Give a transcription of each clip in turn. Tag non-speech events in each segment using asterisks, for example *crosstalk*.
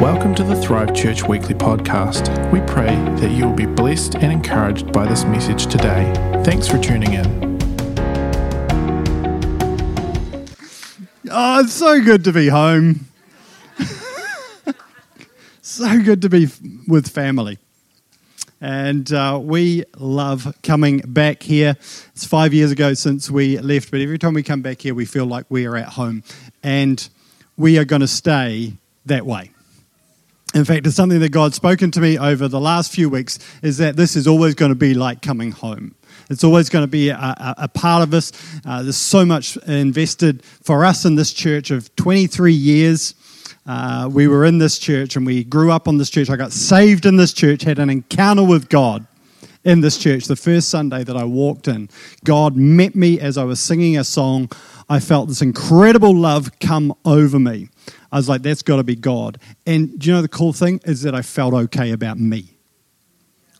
Welcome to the Thrive Church Weekly Podcast. We pray that you will be blessed and encouraged by this message today. Thanks for tuning in. Oh, it's so good to be home. *laughs* so good to be with family. And uh, we love coming back here. It's five years ago since we left, but every time we come back here, we feel like we are at home. And we are going to stay that way. In fact, it's something that God's spoken to me over the last few weeks is that this is always going to be like coming home. It's always going to be a, a, a part of us. Uh, there's so much invested for us in this church of 23 years. Uh, we were in this church and we grew up on this church. I got saved in this church, had an encounter with God in this church the first Sunday that I walked in. God met me as I was singing a song. I felt this incredible love come over me. I was like, that's got to be God. And do you know the cool thing is that I felt okay about me.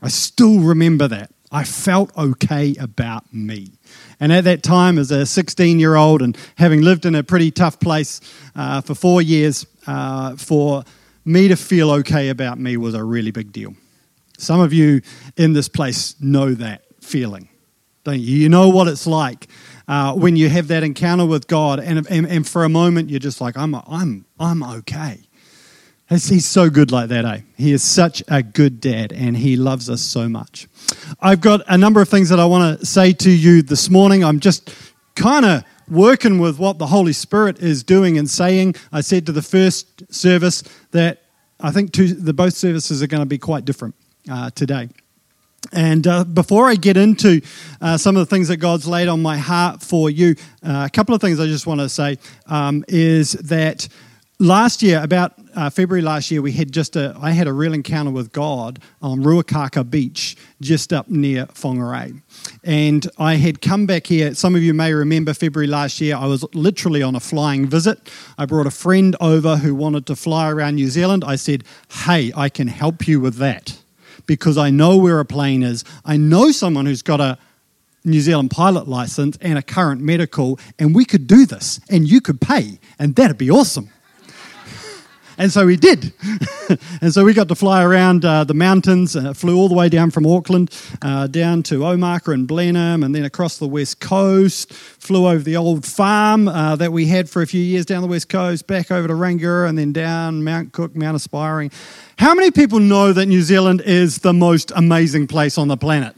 I still remember that. I felt okay about me. And at that time, as a 16 year old and having lived in a pretty tough place uh, for four years, uh, for me to feel okay about me was a really big deal. Some of you in this place know that feeling, don't you? You know what it's like uh, when you have that encounter with God, and, and, and for a moment you're just like, I'm, I'm, I'm okay. He's so good like that, eh? He is such a good dad and he loves us so much. I've got a number of things that I want to say to you this morning. I'm just kind of working with what the Holy Spirit is doing and saying. I said to the first service that I think two, the both services are going to be quite different uh, today. And uh, before I get into uh, some of the things that God's laid on my heart for you, uh, a couple of things I just want to say um, is that last year, about uh, February last year, we had just a, I had a real encounter with God on Ruakaka Beach, just up near Whangarei. And I had come back here. Some of you may remember February last year, I was literally on a flying visit. I brought a friend over who wanted to fly around New Zealand. I said, Hey, I can help you with that because I know where a plane is. I know someone who's got a New Zealand pilot license and a current medical, and we could do this, and you could pay, and that'd be awesome. And so we did. *laughs* and so we got to fly around uh, the mountains, uh, flew all the way down from Auckland uh, down to Omaka and Blenheim, and then across the west coast, flew over the old farm uh, that we had for a few years down the west coast, back over to Rangiora, and then down Mount Cook, Mount Aspiring. How many people know that New Zealand is the most amazing place on the planet?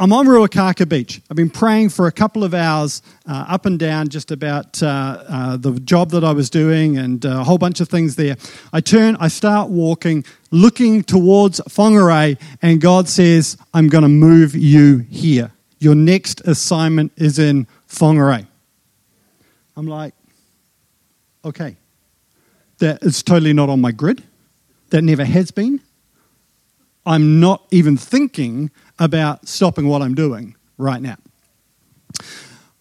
I'm on Ruakaka Beach. I've been praying for a couple of hours uh, up and down just about uh, uh, the job that I was doing and uh, a whole bunch of things there. I turn, I start walking, looking towards Whangarei, and God says, I'm going to move you here. Your next assignment is in Whangarei. I'm like, okay. That is totally not on my grid. That never has been. I'm not even thinking about stopping what I'm doing right now.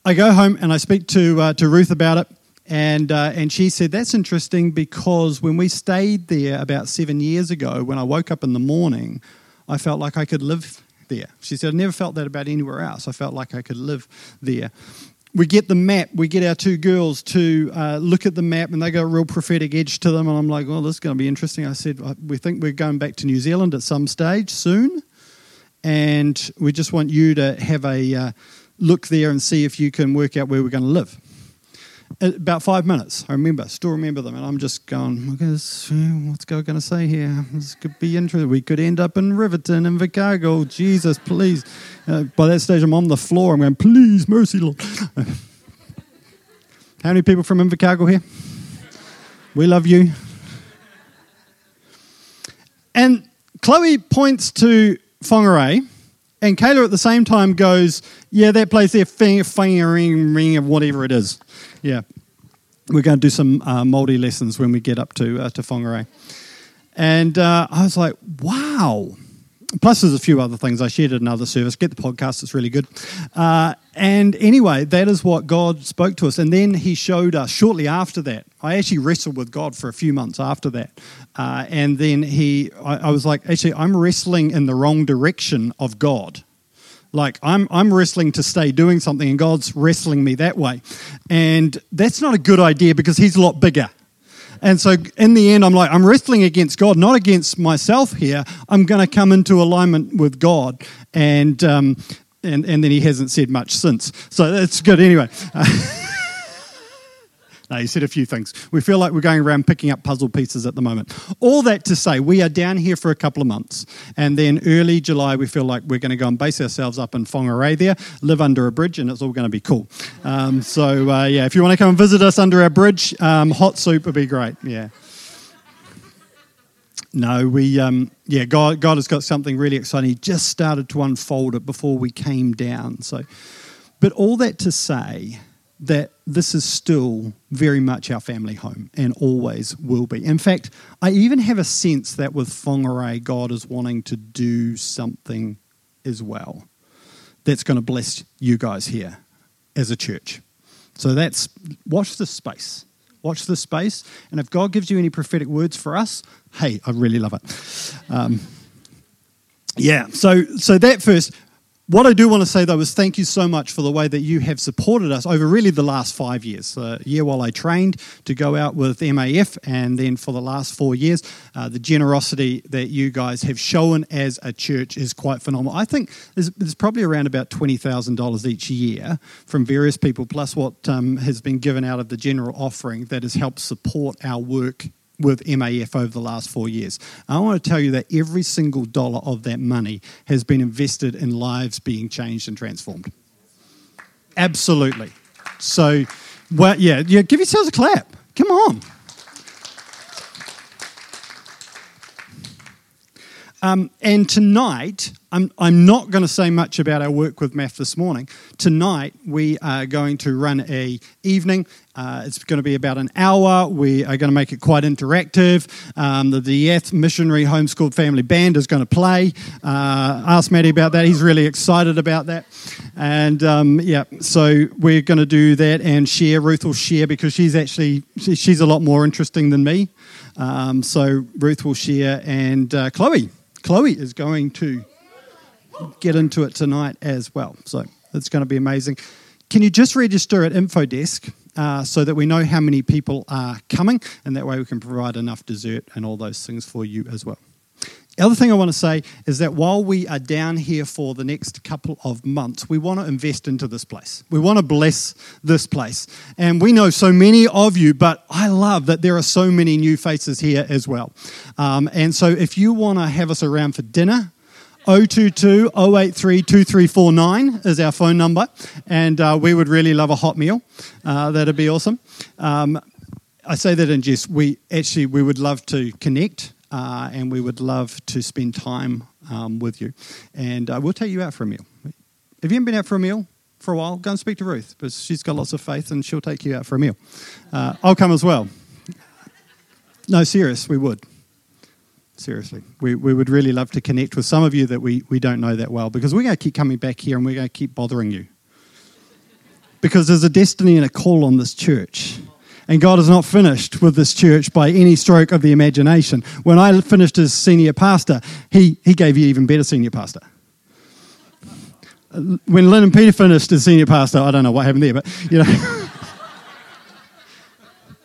I go home and I speak to, uh, to Ruth about it, and, uh, and she said, That's interesting because when we stayed there about seven years ago, when I woke up in the morning, I felt like I could live there. She said, I never felt that about anywhere else. I felt like I could live there. We get the map, we get our two girls to uh, look at the map, and they got a real prophetic edge to them. And I'm like, Well, this is going to be interesting. I said, We think we're going back to New Zealand at some stage soon and we just want you to have a uh, look there and see if you can work out where we're going to live. About five minutes, I remember, still remember them, and I'm just going, what's God going to say here? This could be interesting. We could end up in Riverton and Invercargill. Jesus, please. Uh, by that stage, I'm on the floor. I'm going, please, mercy, Lord. *laughs* How many people from Invercargill here? We love you. And Chloe points to Whangarei, and Kayla at the same time goes, Yeah, that place there, fingering ring of whatever it is. Yeah. We're going to do some uh, Māori lessons when we get up to, uh, to Whangarei. And uh, I was like, wow. Plus, there's a few other things. I shared in another service. Get the podcast, it's really good. Uh, and anyway, that is what God spoke to us. And then He showed us shortly after that. I actually wrestled with God for a few months after that. Uh, and then He, I, I was like, actually, I'm wrestling in the wrong direction of God. Like I'm, I'm wrestling to stay doing something, and God's wrestling me that way. And that's not a good idea because He's a lot bigger. And so in the end, I'm like, I'm wrestling against God, not against myself here. I'm going to come into alignment with God. And, um, and, and then he hasn't said much since. So that's good anyway. *laughs* No, he said a few things. We feel like we're going around picking up puzzle pieces at the moment. All that to say, we are down here for a couple of months. And then early July, we feel like we're going to go and base ourselves up in Whangarei there, live under a bridge, and it's all going to be cool. Um, so, uh, yeah, if you want to come and visit us under our bridge, um, hot soup would be great. Yeah. No, we, um, yeah, God, God has got something really exciting. He just started to unfold it before we came down. So, but all that to say, that this is still very much our family home and always will be. In fact, I even have a sense that with Whangarei, God is wanting to do something as well that's going to bless you guys here as a church. So that's watch this space. Watch this space. And if God gives you any prophetic words for us, hey, I really love it. Um, yeah, so so that first, what I do want to say though is thank you so much for the way that you have supported us over really the last five years. A year while I trained to go out with MAF, and then for the last four years, uh, the generosity that you guys have shown as a church is quite phenomenal. I think there's, there's probably around about $20,000 each year from various people, plus what um, has been given out of the general offering that has helped support our work with MAF over the last four years. I want to tell you that every single dollar of that money has been invested in lives being changed and transformed. Absolutely. So, well, yeah, yeah, give yourselves a clap. Come on. Um, and tonight, I'm, I'm not going to say much about our work with MAF this morning. Tonight, we are going to run a evening. Uh, it's going to be about an hour. We are going to make it quite interactive. Um, the De'ath Missionary Homeschooled Family Band is going to play. Uh, ask Maddie about that. He's really excited about that. And um, yeah, so we're going to do that and share. Ruth will share because she's actually she's a lot more interesting than me. Um, so Ruth will share, and uh, Chloe Chloe is going to get into it tonight as well. So it's going to be amazing. Can you just register at InfoDesk uh, so that we know how many people are coming, and that way we can provide enough dessert and all those things for you as well. The other thing I want to say is that while we are down here for the next couple of months, we want to invest into this place. We want to bless this place. And we know so many of you, but I love that there are so many new faces here as well. Um, and so if you want to have us around for dinner, 022 083 2349 is our phone number, and uh, we would really love a hot meal. Uh, that'd be awesome. Um, I say that in jest. We actually we would love to connect uh, and we would love to spend time um, with you. And uh, we'll take you out for a meal. Have you ever been out for a meal for a while? Go and speak to Ruth, because she's got lots of faith and she'll take you out for a meal. Uh, I'll come as well. No, serious, we would. Seriously, we, we would really love to connect with some of you that we, we don't know that well because we're going to keep coming back here and we're going to keep bothering you. Because there's a destiny and a call on this church. And God is not finished with this church by any stroke of the imagination. When I finished as senior pastor, he, he gave you even better senior pastor. When Lynn and Peter finished as senior pastor, I don't know what happened there, but you know. *laughs*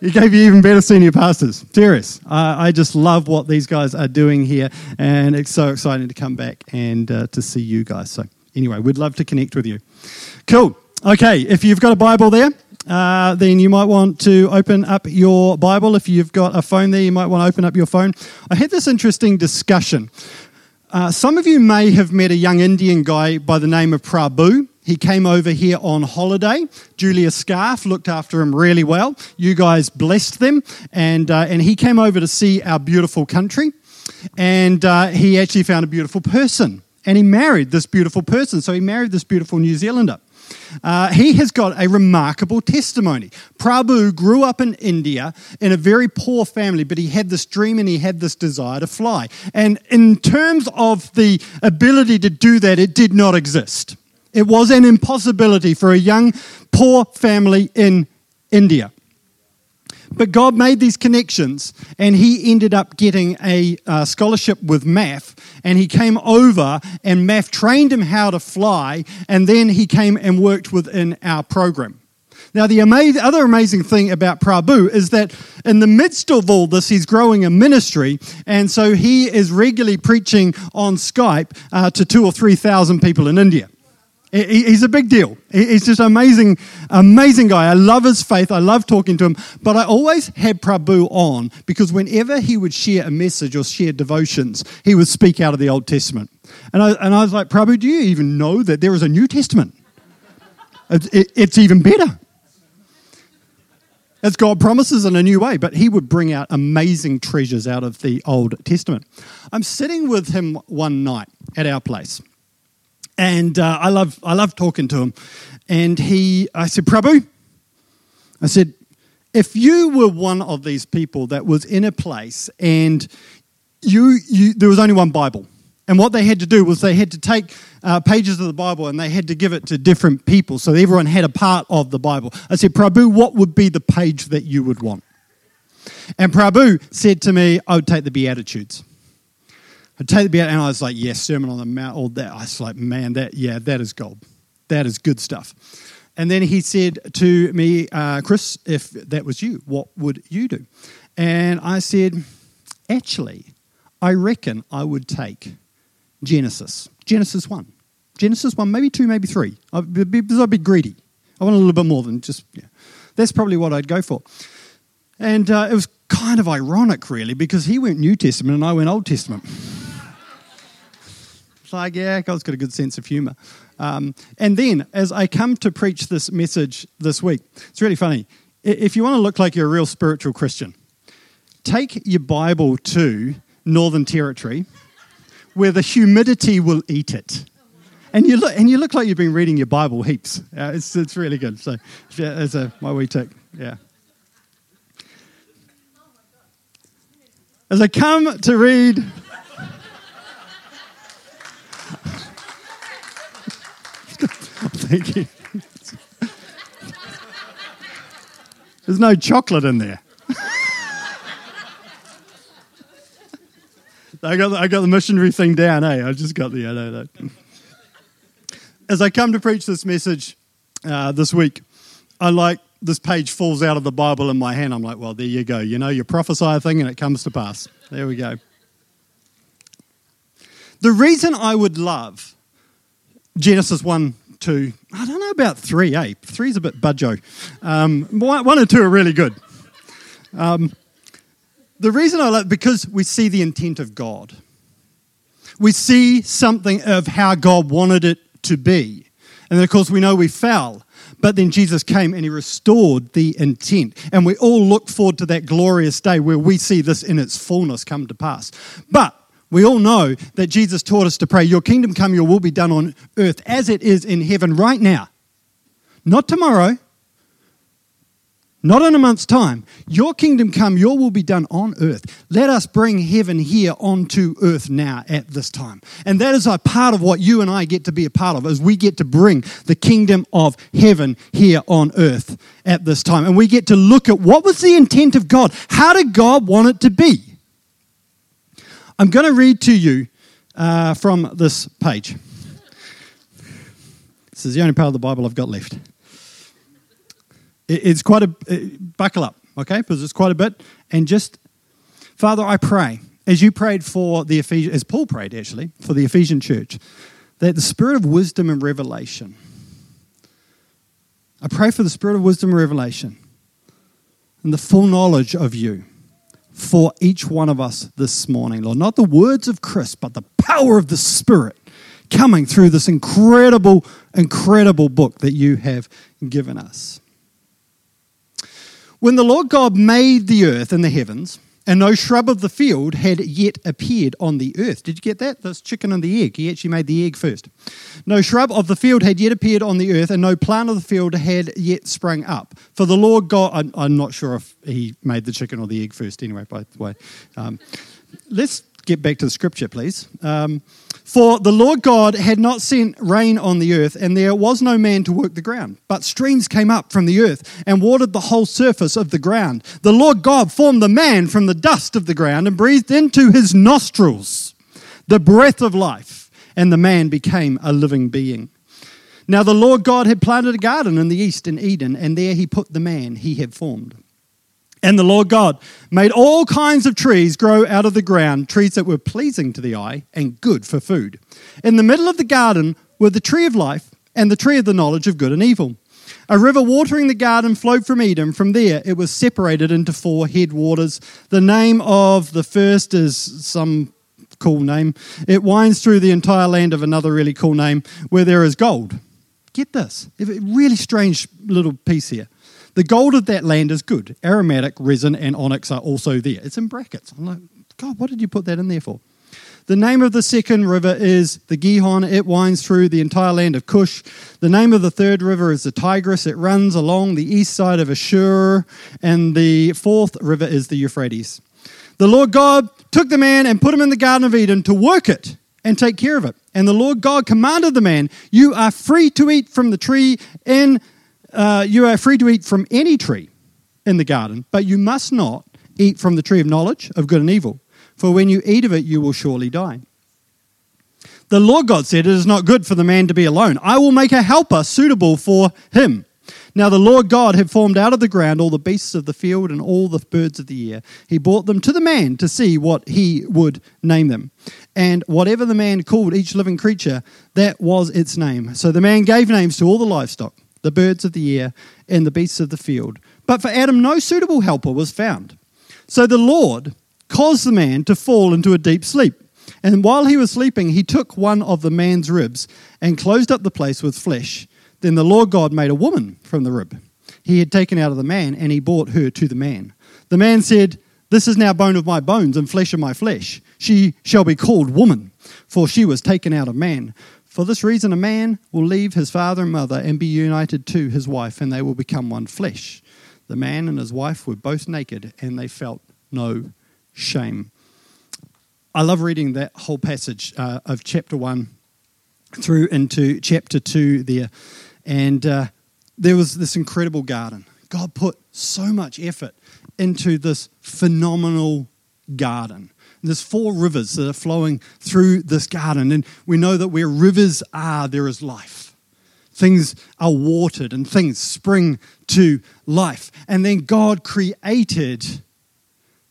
He gave you even better senior pastors. Serious. I, I, just love what these guys are doing here, and it's so exciting to come back and uh, to see you guys. So, anyway, we'd love to connect with you. Cool. Okay, if you've got a Bible there, uh, then you might want to open up your Bible. If you've got a phone there, you might want to open up your phone. I had this interesting discussion. Uh, some of you may have met a young Indian guy by the name of Prabhu. He came over here on holiday. Julia Scarf looked after him really well. You guys blessed them, and uh, and he came over to see our beautiful country, and uh, he actually found a beautiful person, and he married this beautiful person. So he married this beautiful New Zealander. Uh, he has got a remarkable testimony. Prabhu grew up in India in a very poor family, but he had this dream and he had this desire to fly. And in terms of the ability to do that, it did not exist. It was an impossibility for a young, poor family in India. But God made these connections, and he ended up getting a uh, scholarship with MAF. And he came over, and MAF trained him how to fly, and then he came and worked within our program. Now, the other amazing thing about Prabhu is that in the midst of all this, he's growing a ministry, and so he is regularly preaching on Skype uh, to two or three thousand people in India. He's a big deal. He's just an amazing, amazing guy. I love his faith. I love talking to him. But I always had Prabhu on because whenever he would share a message or share devotions, he would speak out of the Old Testament. And I, and I was like, Prabhu, do you even know that there is a New Testament? It's even better. As God promises in a new way, but he would bring out amazing treasures out of the Old Testament. I'm sitting with him one night at our place and uh, I love I love talking to him. And he, I said, Prabhu, I said, if you were one of these people that was in a place and you, you there was only one Bible, and what they had to do was they had to take uh, pages of the Bible and they had to give it to different people, so everyone had a part of the Bible. I said, Prabhu, what would be the page that you would want? And Prabhu said to me, I would take the Beatitudes. I'd take the Beatitudes, and I was like, yes, Sermon on the Mount, all that. I was like, man, that, yeah, that is gold. That is good stuff. And then he said to me, uh, Chris, if that was you, what would you do? And I said, actually, I reckon I would take Genesis. Genesis 1. Genesis 1, maybe 2, maybe 3. I'd be, I'd be greedy. I want a little bit more than just, yeah. That's probably what I'd go for. And uh, it was kind of ironic, really, because he went New Testament and I went Old Testament like, yeah, God's got a good sense of humor. Um, and then, as I come to preach this message this week, it's really funny. If you want to look like you're a real spiritual Christian, take your Bible to Northern Territory, where the humidity will eat it. And you look, and you look like you've been reading your Bible heaps. Uh, it's, it's really good. So, that's a, my wee tick. Yeah. As I come to read Thank you. There's no chocolate in there. *laughs* I got, the, I got the missionary thing down, eh? I just got the, I know that. As I come to preach this message uh, this week, I like this page falls out of the Bible in my hand. I'm like, well, there you go. You know, you prophesy a thing and it comes to pass. There we go. The reason I would love Genesis 1 two, I don't know about three, eh? Three's a bit budjo. Um, one and two are really good. Um, the reason I like because we see the intent of God. We see something of how God wanted it to be. And then, of course, we know we fell. But then Jesus came and he restored the intent. And we all look forward to that glorious day where we see this in its fullness come to pass. But we all know that Jesus taught us to pray, Your kingdom come, your will be done on earth as it is in heaven right now. Not tomorrow, not in a month's time. Your kingdom come, your will be done on earth. Let us bring heaven here onto earth now at this time. And that is a part of what you and I get to be a part of, as we get to bring the kingdom of heaven here on earth at this time. And we get to look at what was the intent of God? How did God want it to be? I'm going to read to you uh, from this page. This is the only part of the Bible I've got left. It's quite a, buckle up, okay, because it's quite a bit. And just, Father, I pray, as you prayed for the Ephesian, as Paul prayed actually, for the Ephesian church, that the spirit of wisdom and revelation, I pray for the spirit of wisdom and revelation and the full knowledge of you for each one of us this morning, Lord. Not the words of Chris, but the power of the Spirit coming through this incredible, incredible book that you have given us. When the Lord God made the earth and the heavens, and no shrub of the field had yet appeared on the earth. Did you get that? This chicken and the egg. He actually made the egg first. No shrub of the field had yet appeared on the earth, and no plant of the field had yet sprung up. For the Lord God, I'm, I'm not sure if he made the chicken or the egg first, anyway, by the way. Um, let's get back to the scripture, please. Um, for the Lord God had not sent rain on the earth, and there was no man to work the ground. But streams came up from the earth and watered the whole surface of the ground. The Lord God formed the man from the dust of the ground and breathed into his nostrils the breath of life, and the man became a living being. Now the Lord God had planted a garden in the east in Eden, and there he put the man he had formed. And the Lord God made all kinds of trees grow out of the ground, trees that were pleasing to the eye and good for food. In the middle of the garden were the tree of life and the tree of the knowledge of good and evil. A river watering the garden flowed from Eden. From there, it was separated into four headwaters. The name of the first is some cool name. It winds through the entire land of another really cool name where there is gold. Get this, a really strange little piece here. The gold of that land is good. Aromatic, resin, and onyx are also there. It's in brackets. I'm like, God, what did you put that in there for? The name of the second river is the Gihon. It winds through the entire land of Cush. The name of the third river is the Tigris. It runs along the east side of Ashur. And the fourth river is the Euphrates. The Lord God took the man and put him in the Garden of Eden to work it and take care of it. And the Lord God commanded the man, You are free to eat from the tree in uh, you are free to eat from any tree in the garden, but you must not eat from the tree of knowledge of good and evil, for when you eat of it, you will surely die. The Lord God said, It is not good for the man to be alone. I will make a helper suitable for him. Now the Lord God had formed out of the ground all the beasts of the field and all the birds of the air. He brought them to the man to see what he would name them. And whatever the man called each living creature, that was its name. So the man gave names to all the livestock the birds of the air, and the beasts of the field. But for Adam, no suitable helper was found. So the Lord caused the man to fall into a deep sleep. And while he was sleeping, he took one of the man's ribs and closed up the place with flesh. Then the Lord God made a woman from the rib he had taken out of the man, and he brought her to the man. The man said, This is now bone of my bones and flesh of my flesh. She shall be called woman, for she was taken out of man. For this reason, a man will leave his father and mother and be united to his wife, and they will become one flesh. The man and his wife were both naked, and they felt no shame. I love reading that whole passage uh, of chapter 1 through into chapter 2 there. And uh, there was this incredible garden. God put so much effort into this phenomenal garden. There's four rivers that are flowing through this garden, and we know that where rivers are, there is life. Things are watered and things spring to life. And then God created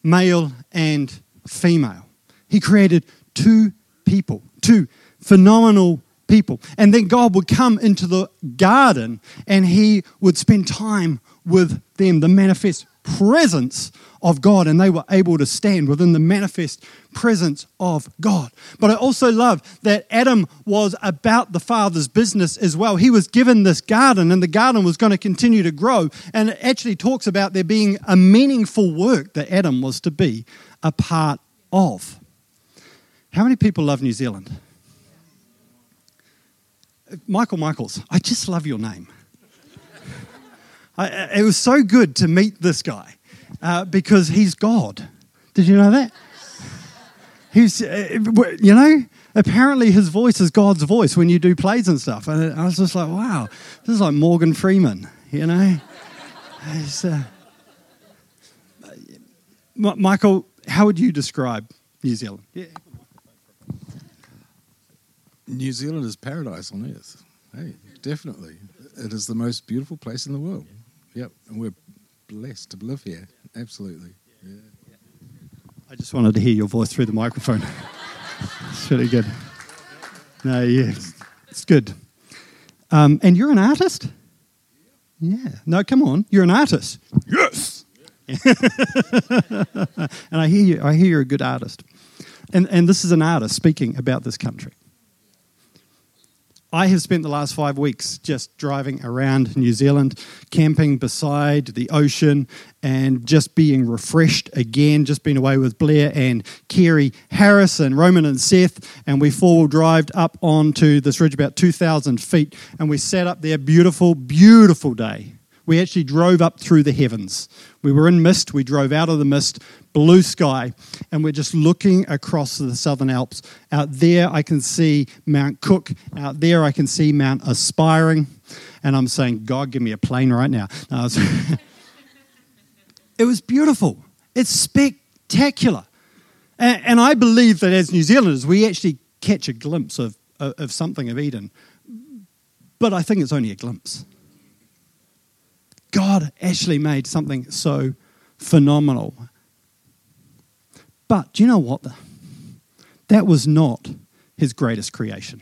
male and female. He created two people, two phenomenal people. And then God would come into the garden and he would spend time with them, the manifest presence of God, and they were able to stand within the manifest presence of God. But I also love that Adam was about the Father's business as well. He was given this garden, and the garden was going to continue to grow. And it actually talks about there being a meaningful work that Adam was to be a part of. How many people love New Zealand? Michael Michaels, I just love your name. I, it was so good to meet this guy uh, because he's God. Did you know that? He's, uh, you know, apparently his voice is God's voice when you do plays and stuff. And I was just like, wow, this is like Morgan Freeman, you know? Uh, Michael, how would you describe New Zealand? Yeah. New Zealand is paradise on earth. Hey, definitely. It is the most beautiful place in the world. Yep, and we're blessed to live here. Absolutely. Yeah. I just wanted to hear your voice through the microphone. *laughs* it's really good. No, yeah, it's good. Um, and you're an artist? Yeah. No, come on. You're an artist. Yes. *laughs* and I hear you. I hear you're a good artist. And and this is an artist speaking about this country. I have spent the last five weeks just driving around New Zealand, camping beside the ocean, and just being refreshed again. Just been away with Blair and Kerry Harris and Roman and Seth, and we four wheel drove up onto this ridge about 2,000 feet, and we sat up there. Beautiful, beautiful day. We actually drove up through the heavens. We were in mist, we drove out of the mist, blue sky, and we're just looking across the Southern Alps. Out there, I can see Mount Cook. Out there, I can see Mount Aspiring. And I'm saying, God, give me a plane right now. No, *laughs* it was beautiful. It's spectacular. And, and, I believe that as New Zealanders, we actually catch a glimpse of, of, of something of Eden but I think it's only a glimpse. God actually made something so phenomenal. But do you know what? That was not his greatest creation.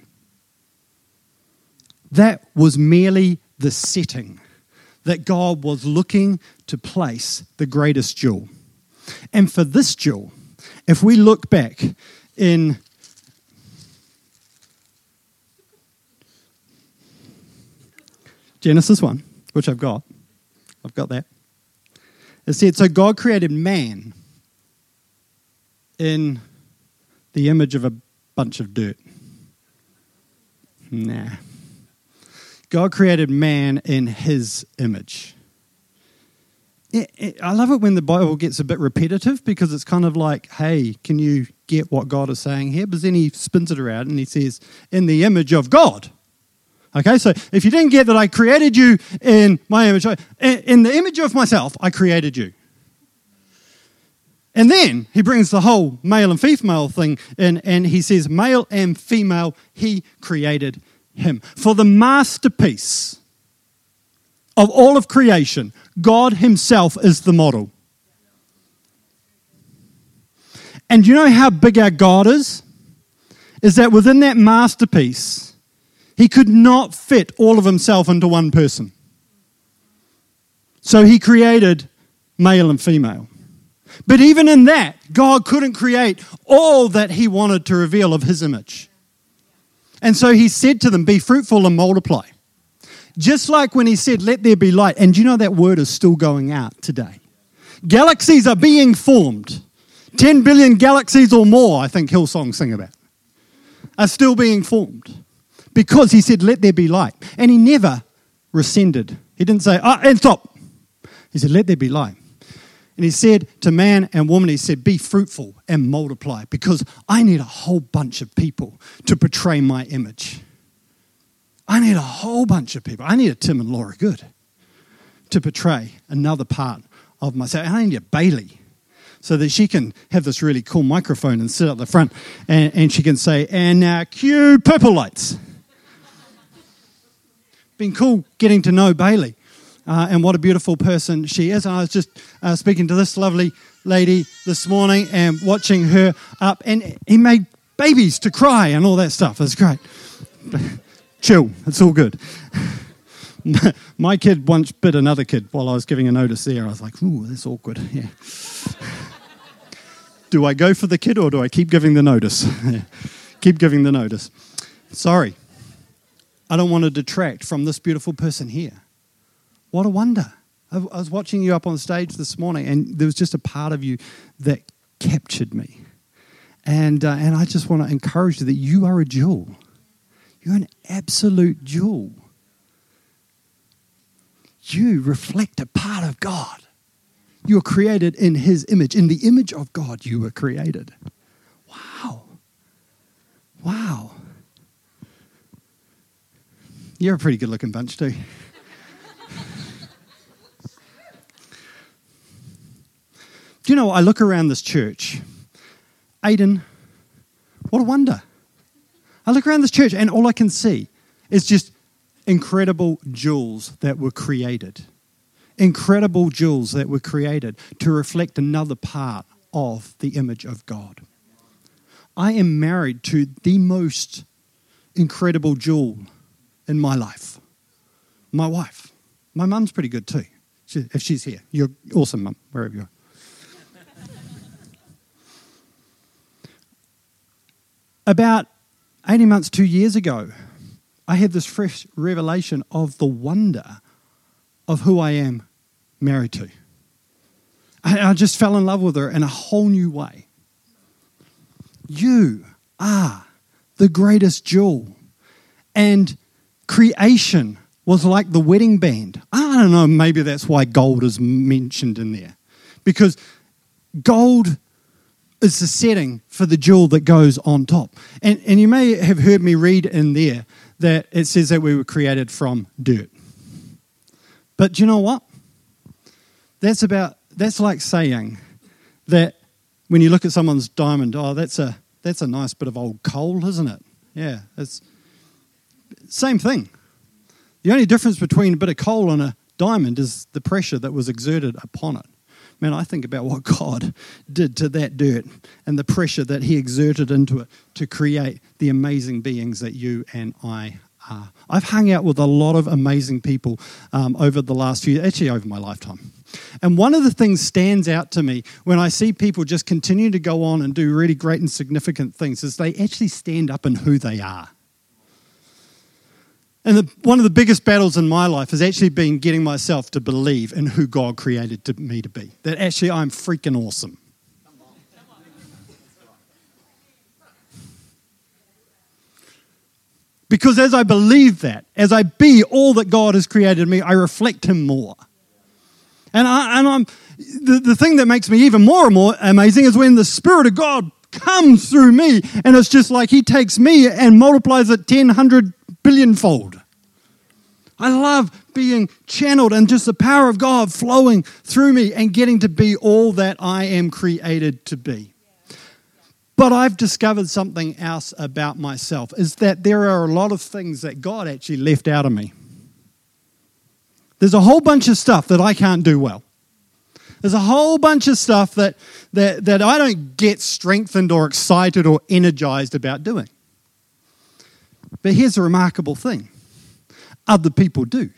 That was merely the setting that God was looking to place the greatest jewel. And for this jewel, if we look back in Genesis 1, which I've got, I've got that. It said, So God created man in the image of a bunch of dirt. Nah. God created man in his image. It, it, I love it when the Bible gets a bit repetitive because it's kind of like, hey, can you get what God is saying here? But then he spins it around and he says, in the image of God. Okay, so if you didn't get that I created you in my image, in the image of myself, I created you. And then he brings the whole male and female thing in, and he says, male and female, he created him. For the masterpiece of all of creation, God Himself is the model. And you know how big our God is? Is that within that masterpiece, He could not fit all of Himself into one person. So He created male and female. But even in that, God couldn't create all that He wanted to reveal of His image. And so he said to them, Be fruitful and multiply. Just like when he said, Let there be light. And you know that word is still going out today. Galaxies are being formed. 10 billion galaxies or more, I think Hillsong sing about, are still being formed. Because he said, Let there be light. And he never rescinded. He didn't say, Ah, and stop. He said, Let there be light. And he said to man and woman, he said, Be fruitful and multiply because I need a whole bunch of people to portray my image. I need a whole bunch of people. I need a Tim and Laura Good to portray another part of myself. And I need a Bailey so that she can have this really cool microphone and sit at the front and, and she can say, And now cue purple lights. Been cool getting to know Bailey uh, and what a beautiful person she is. And I was just uh, speaking to this lovely lady this morning and watching her up, and he made babies to cry and all that stuff. It's great. *laughs* Chill, it's all good. *laughs* My kid once bit another kid while I was giving a notice there. I was like, ooh, that's awkward. *laughs* Yeah. do I go for the kid or do I keep giving the notice? keep giving the notice. Sorry. I don't want to detract from this beautiful person here. What a wonder. I was watching you up on stage this morning, and there was just a part of you that captured me. And, uh, and I just want to encourage you that you are a jewel. You're an absolute jewel. You reflect a part of God. You were created in His image. In the image of God, you were created. Wow. Wow. You're a pretty good looking bunch, too. Do you know, I look around this church, Aiden, what a wonder. I look around this church and all I can see is just incredible jewels that were created. Incredible jewels that were created to reflect another part of the image of God. I am married to the most incredible jewel in my life my wife. My mum's pretty good too, if she's here. You're awesome, mum, wherever you are. About 18 months, two years ago, I had this fresh revelation of the wonder of who I am married to. I, just fell in love with her in a whole new way. You are the greatest jewel. And creation was like the wedding band. I don't know, maybe that's why gold is mentioned in there. Because gold is the setting for the jewel that goes on top. And, and you may have heard me read in there that it says that we were created from dirt. But do you know what? That's about that's like saying that when you look at someone's diamond, oh, that's a that's a nice bit of old coal, isn't it? Yeah, it's same thing. The only difference between a bit of coal and a diamond is the pressure that was exerted upon it. Man, I think about what *laughs* God did to that dirt and the pressure that He exerted into it to create the amazing beings that you and I are. I've hung out with a lot of amazing people um, over the last few, actually over my lifetime. And one of the things stands out to me when I see people just continue to go on and do really great and significant things is they actually stand up in who they are. And the, one of the biggest battles in my life has actually been getting myself to believe in who God created to, me to be. That actually I'm freaking awesome. Because as I believe that, as I be all that God has created me, I reflect Him more. And, I, and I'm, the, the thing that makes me even more and more amazing is when the Spirit of God comes through me, and it's just like He takes me and multiplies it 10, 100 billion fold. I love being channeled and just the power of God flowing through me and getting to be all that I am created to be. But I've discovered something else about myself is that there are a lot of things that God actually left out of me. There's a whole bunch of stuff that I can't do well. There's a whole bunch of stuff that, that, that I don't get strengthened or excited or energized about doing. But here's a remarkable thing other people do.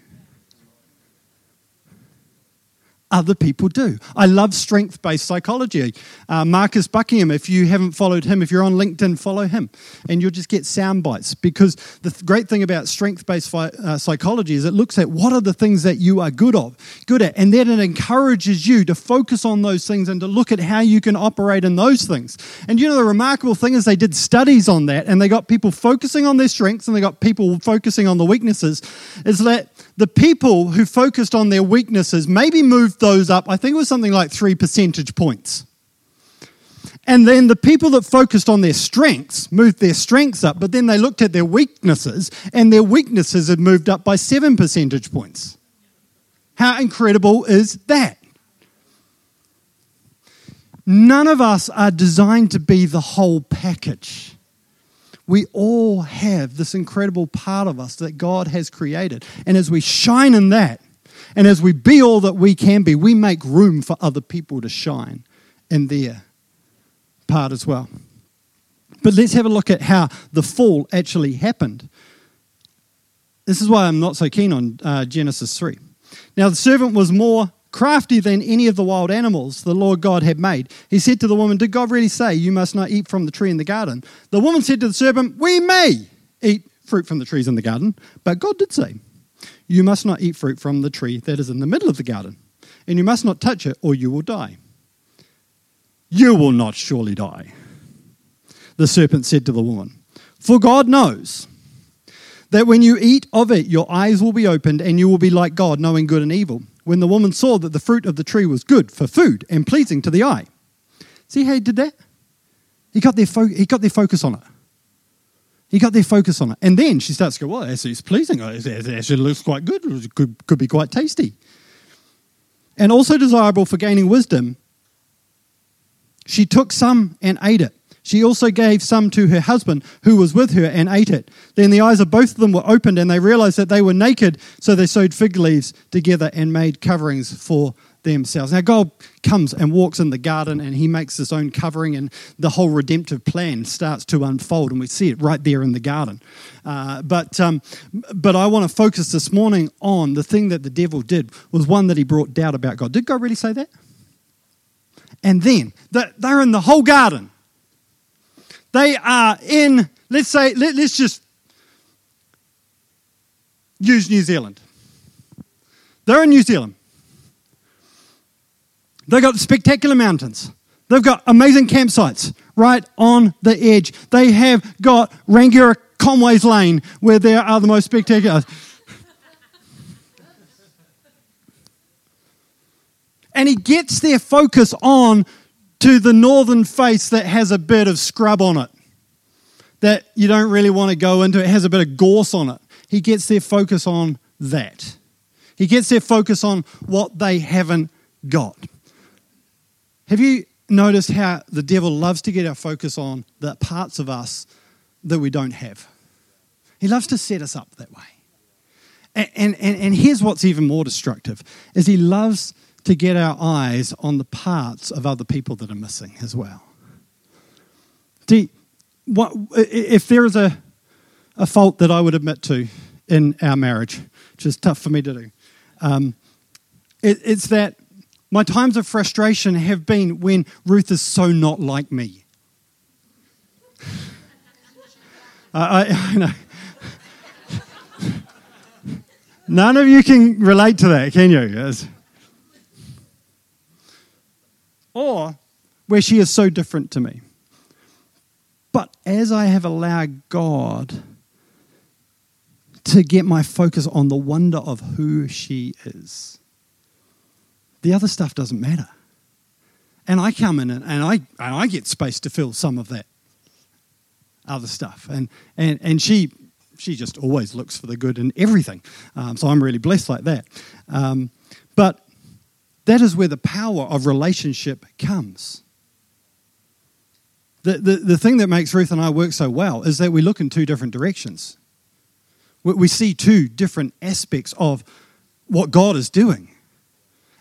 Other people do. I love strength based psychology. Uh, Marcus Buckingham, if you haven't followed him, if you're on LinkedIn, follow him and you'll just get sound bites because the th- great thing about strength based uh, psychology is it looks at what are the things that you are good of, good at, and then it encourages you to focus on those things and to look at how you can operate in those things. And you know, the remarkable thing is they did studies on that and they got people focusing on their strengths and they got people focusing on the weaknesses. Is that the people who focused on their weaknesses maybe moved those up, I think it was something like three percentage points. And then the people that focused on their strengths moved their strengths up, but then they looked at their weaknesses, and their weaknesses had moved up by seven percentage points. How incredible is that? None of us are designed to be the whole package we all have this incredible part of us that God has created. And as we shine in that, and as we be all that we can be, we make room for other people to shine in their part as well. But let's have a look at how the fall actually happened. This is why I'm not so keen on uh, Genesis 3. Now, the servant was more crafty than any of the wild animals the Lord God had made. He said to the woman, Did God really say, You must not eat from the tree in the garden? The woman said to the serpent, We may eat fruit from the trees in the garden, but God did say, You must not eat fruit from the tree that is in the middle of the garden, and you must not touch it, or you will die. You will not surely die. The serpent said to the woman, For God knows that when you eat of it, your eyes will be opened, and you will be like God, knowing good and evil when the woman saw that the fruit of the tree was good for food and pleasing to the eye. See how he did that? He got their, fo- he got their focus on it. He got their focus on it. And then she starts to go, well, it's pleasing. Uh, it actually looks quite good. It could, could be quite tasty. And also desirable for gaining wisdom, she took some and ate it. She also gave some to her husband who was with her and ate it. Then the eyes of both of them were opened and they realized that they were naked, so they sewed fig leaves together and made coverings for themselves. Now, God comes and walks in the garden and he makes his own covering, and the whole redemptive plan starts to unfold, and we see it right there in the garden. Uh, but, um, but I want to focus this morning on the thing that the devil did was one that he brought doubt about God. Did God really say that? And then they're in the whole garden. They are in, let's say, let, us just use New Zealand. They're in New Zealand. They've got spectacular mountains. They've got amazing campsites right on the edge. They have got Rangiora Conway's Lane, where there are the most spectacular. and he gets their focus on to the northern face that has a bit of scrub on it, that you don't really want to go into. It has a bit of gorse on it. He gets their focus on that. He gets their focus on what they haven't got. Have you noticed how the devil loves to get our focus on the parts of us that we don't have? He loves to set us up that way. And, and, and here's what's even more destructive is he loves to get our eyes on the parts of other people that are missing as well. See, what, if there is a, a fault that I would admit to in our marriage, which is tough for me to do, um, it, it's that my times of frustration have been when Ruth is so not like me. *laughs* I, I, know. *laughs* None of you can relate to that, can you? Yes. Or where she is so different to me. But as I have allowed God to get my focus on the wonder of who she is, the other stuff doesn't matter. And I come in and, I, and I get space to fill some of that other stuff. And, and, and she, she just always looks for the good in everything. Um, so I'm really blessed like that. Um, but that is where the power of relationship comes. The, the, the thing that makes Ruth and I work so well is that we look in two different directions. We, we see two different aspects of what God is doing.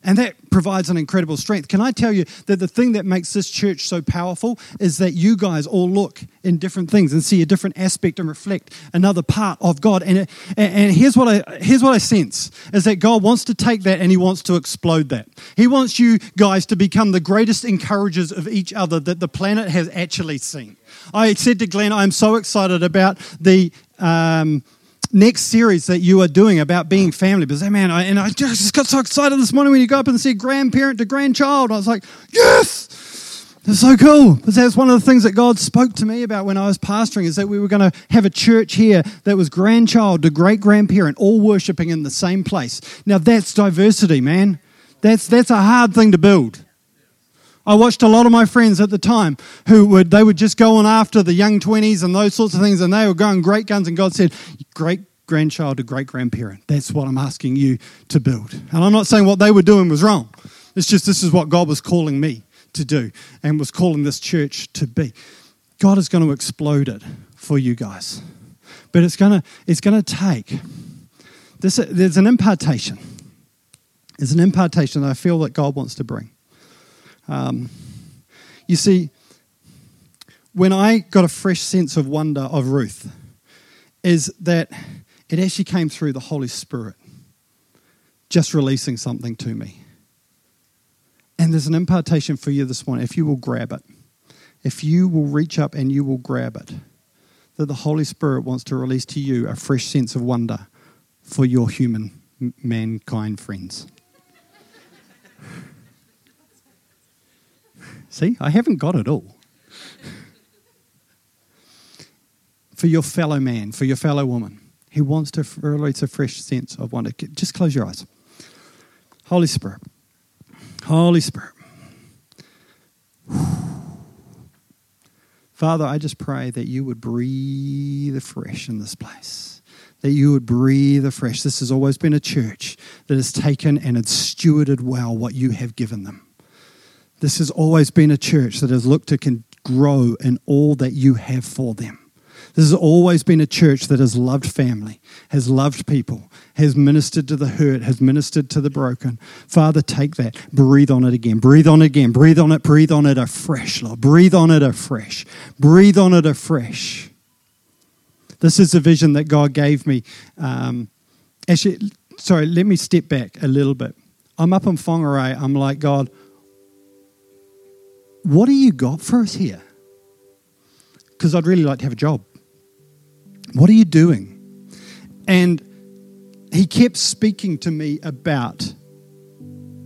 And that provides an incredible strength. Can I tell you that the thing that makes this church so powerful is that you guys all look in different things and see a different aspect and reflect another part of God. And, and here's, what I, here's what I sense is that God wants to take that and He wants to explode that. He wants you guys to become the greatest encouragers of each other that the planet has actually seen. I said to Glenn, I'm so excited about the. Um, next series that you are doing about being family. Because, man, I, and I just got so excited this morning when you go up and see grandparent to grandchild. I was like, yes! It's so cool. Because that's one of the things that God spoke to me about when I was pastoring is that we were going to have a church here that was grandchild to great grandparent, all worshiping in the same place. Now that's diversity, man. That's that's a hard thing to build. I watched a lot of my friends at the time who would they would just go on after the young 20s and those sorts of things and they were going great guns and God said, great grandchild to great grandparent. That's what I'm asking you to build. And I'm not saying what they were doing was wrong. It's just this is what God was calling me to do and was calling this church to be. God is going to explode it for you guys. But it's going to it's going to take this there's an impartation. There's an impartation that I feel that God wants to bring. Um, you see, when I got a fresh sense of wonder of Ruth, is that it actually came through the Holy Spirit just releasing something to me. And there's an impartation for you this morning, if you will grab it. If you will reach up and you will grab it, that the Holy Spirit wants to release to you a fresh sense of wonder for your human mankind friends. See, I haven't got it all. for your fellow man, for your fellow woman. He wants to release a fresh sense of wonder. Just close your eyes. Holy Spirit. Holy Spirit. Father, I just pray that you would breathe afresh in this place. That you would breathe afresh. This has always been a church that has taken and has stewarded well what you have given them. This has always been a church that has looked to can grow in all that you have for them. This has always been a church that has loved family, has loved people, has ministered to the hurt, has ministered to the broken. Father, take that, breathe on it again, breathe on it again, breathe on it, breathe on it afresh, Lord. Breathe on it afresh, breathe on it afresh. This is a vision that God gave me. Um, actually, sorry, let me step back a little bit. I'm up in Whangarei. I'm like, God, what do you got for us here? Because I'd really like to have a job. What are you doing? And he kept speaking to me about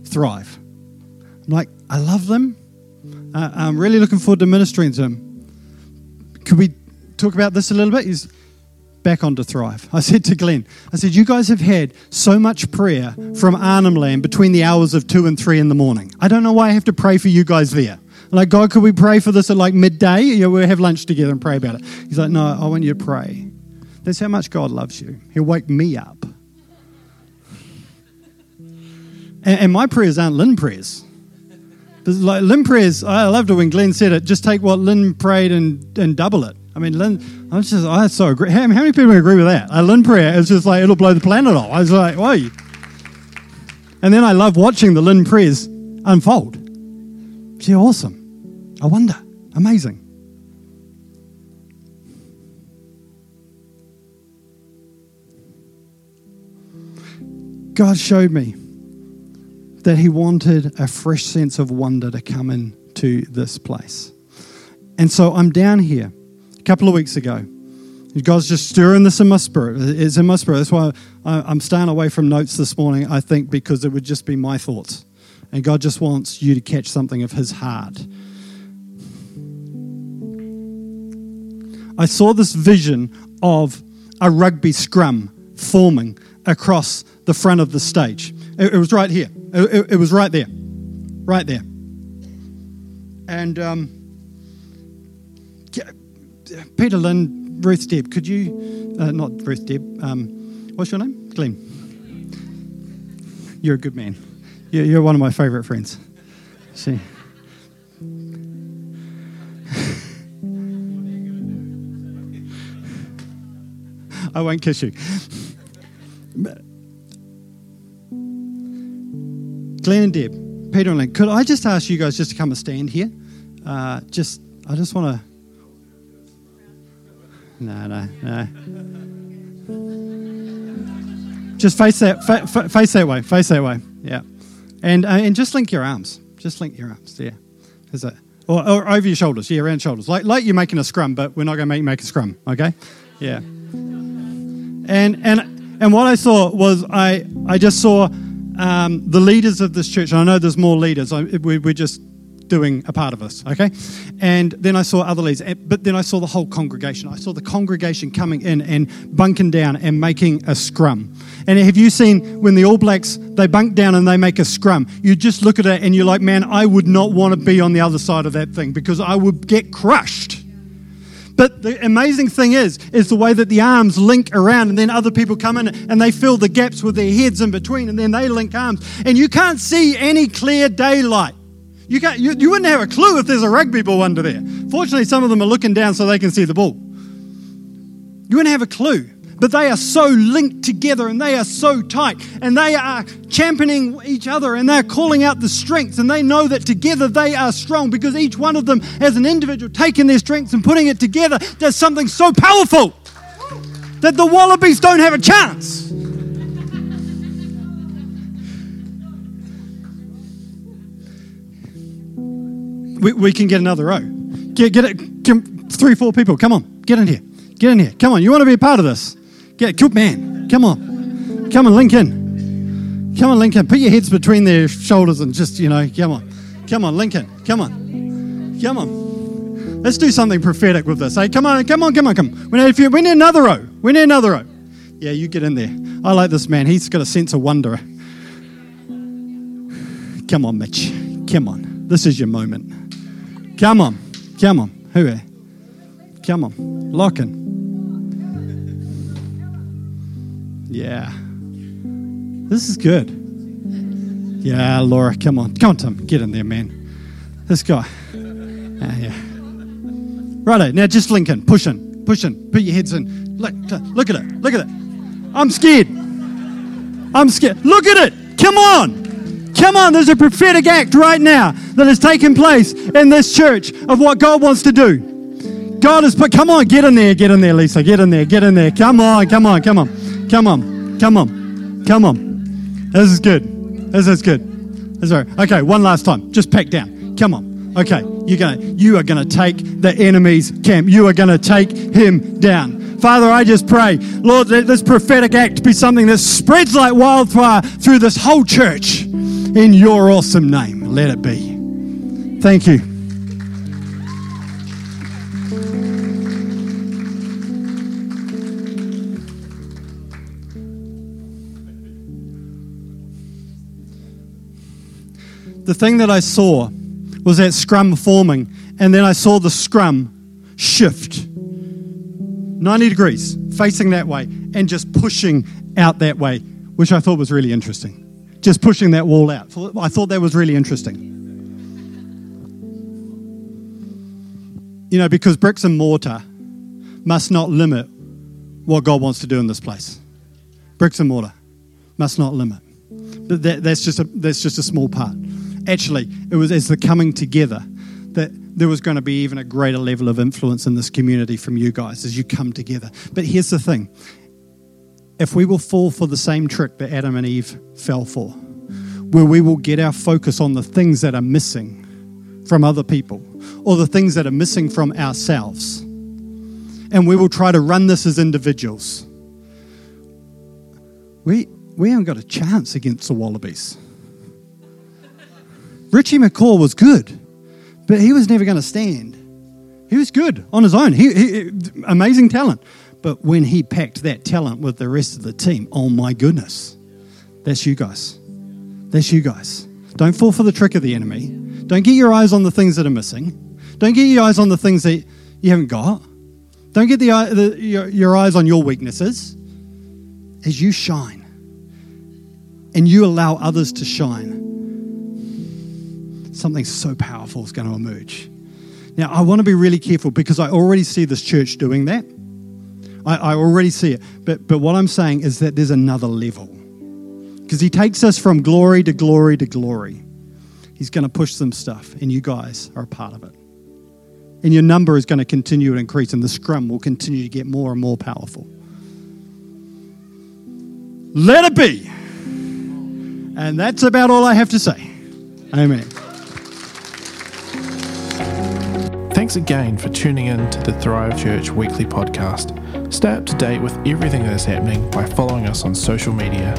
Thrive. I'm like, I love them. Uh, I'm really looking forward to ministering to them. Could we talk about this a little bit? He's back onto Thrive. I said to Glenn, I said, You guys have had so much prayer from Arnhem Land between the hours of two and three in the morning. I don't know why I have to pray for you guys there. Like, God, could we pray for this at like midday? Yeah, we'll have lunch together and pray about it. He's like, No, I want you to pray. That's how much God loves you. He'll wake me up. And, and my prayers aren't Lynn prayers. Like Lynn prayers, I loved it when Glenn said it. Just take what Lynn prayed and, and double it. I mean, Lynn, I was just, I so agree. How, how many people agree with that? A Lynn prayer is just like, it'll blow the planet off. I was like, why? And then I love watching the Lynn prayers unfold. She's awesome. I wonder. Amazing. God showed me that He wanted a fresh sense of wonder to come into this place. And so I'm down here a couple of weeks ago. God's just stirring this in my spirit. It's in my spirit. That's why I'm staying away from notes this morning, I think, because it would just be my thoughts. And God just wants you to catch something of His heart. I saw this vision of a rugby scrum forming across the front of the stage. It, it was right here. It, it, it, was right there. Right there. And um, Peter Lynn, Ruth Deb, could you, uh, not Ruth Deb, um, what's your name? Glenn. You're a good man. You're, one of my favorite friends. See. I won't kiss you. Glenn and Deb, Peter and Lynn, could I just ask you guys just to come and stand here? Uh, just, I just want to. No, no, no. Just face that, fa- fa- face that way, face that way. Yeah, and uh, and just link your arms. Just link your arms. Yeah, is it? Or, or over your shoulders. Yeah, around shoulders. Like like you're making a scrum, but we're not going to make you make a scrum. Okay? Yeah. And and and what I saw was I I just saw um, the leaders of this church. I know there's more leaders. I, we, we're just doing a part of us, okay? And then I saw other leaders, but then I saw the whole congregation. I saw the congregation coming in and bunking down and making a scrum. And have you seen when the All Blacks they bunk down and they make a scrum? You just look at it and you're like, man, I would not want to be on the other side of that thing because I would get crushed. But the amazing thing is, is the way that the arms link around, and then other people come in and they fill the gaps with their heads in between, and then they link arms, and you can't see any clear daylight. You, can't, you, you wouldn't have a clue if there's a rugby ball under there. Fortunately, some of them are looking down so they can see the ball. You wouldn't have a clue but they are so linked together and they are so tight and they are championing each other and they're calling out the strengths and they know that together they are strong because each one of them as an individual taking their strengths and putting it together does something so powerful that the wallabies don't have a chance. We, we can get another row. Get, get it, get, three, four people. Come on, get in here. Get in here. Come on, you want to be a part of this? Get good man. Come on. Come on, Lincoln. Come on, Lincoln. Put your heads between their shoulders and just, you know, come on. Come on, Lincoln. Come on. Come on. Let's do something prophetic with this. Hey, come on, come on, come on, come. We need, we need another row. We need another row. Yeah, you get in there. I like this man. He's got a sense of wonder. Come on, Mitch. Come on. This is your moment. Come on. Come on. Who are? Come on. Lock in. Yeah. This is good. Yeah, Laura, come on. Come on, Tim. Get in there, man. This guy. Ah, yeah. Righto. Now just Lincoln. Push in. Push in. Put your heads in. Look, look at it. Look at it. I'm scared. I'm scared. Look at it. Come on. Come on. There's a prophetic act right now that has taken place in this church of what God wants to do. God has put, come on, get in there, get in there, Lisa, get in there, get in there. Come on, come on, come on. Come on. Come on. Come on. This is good. This is good. This is right. Okay, one last time. Just pack down. Come on. Okay, you're gonna, you are to take the enemy's camp. You are to take him down. Father, I just pray, Lord, let this prophetic act be something that spreads like wildfire through this whole church. In your awesome name, let it be. Thank you. The thing that I saw was that scrum forming, and then I saw the scrum shift 90 degrees, facing that way, and just pushing out that way, which I thought was really interesting. Just pushing that wall out. I thought that was really interesting. You know, because bricks and mortar must not limit what God wants to do in this place. Bricks and mortar must not limit. That, that's, just a, that's just a small part. Actually, it was as the coming together that there was going to be even a greater level of influence in this community from you guys as you come together. But here's the thing if we will fall for the same trick that Adam and Eve fell for, where we will get our focus on the things that are missing from other people or the things that are missing from ourselves, and we will try to run this as individuals, we, we haven't got a chance against the Wallabies. Richie McCaw was good, but he was never going to stand. He was good on his own. He, he, amazing talent. But when he packed that talent with the rest of the team, oh my goodness, that's you guys. That's you guys. Don't fall for the trick of the enemy. Don't get your eyes on the things that are missing. Don't get your eyes on the things that you haven't got. Don't get the, the your, your eyes on your weaknesses. As you shine and you allow others to shine, something so powerful is going to emerge. Now, I want to be really careful because I already see this church doing that. I, I already see it. But, but what I'm saying is that there's another level. Because he takes us from glory to glory to glory. He's going to push some stuff, and you guys are a part of it. And your number is going to continue to increase, and the scrum will continue to get more and more powerful. Let it be. And that's about all I have to say. Amen. Thanks again for tuning in to the Thrive Church weekly podcast. Stay up to date with everything that is happening by following us on social media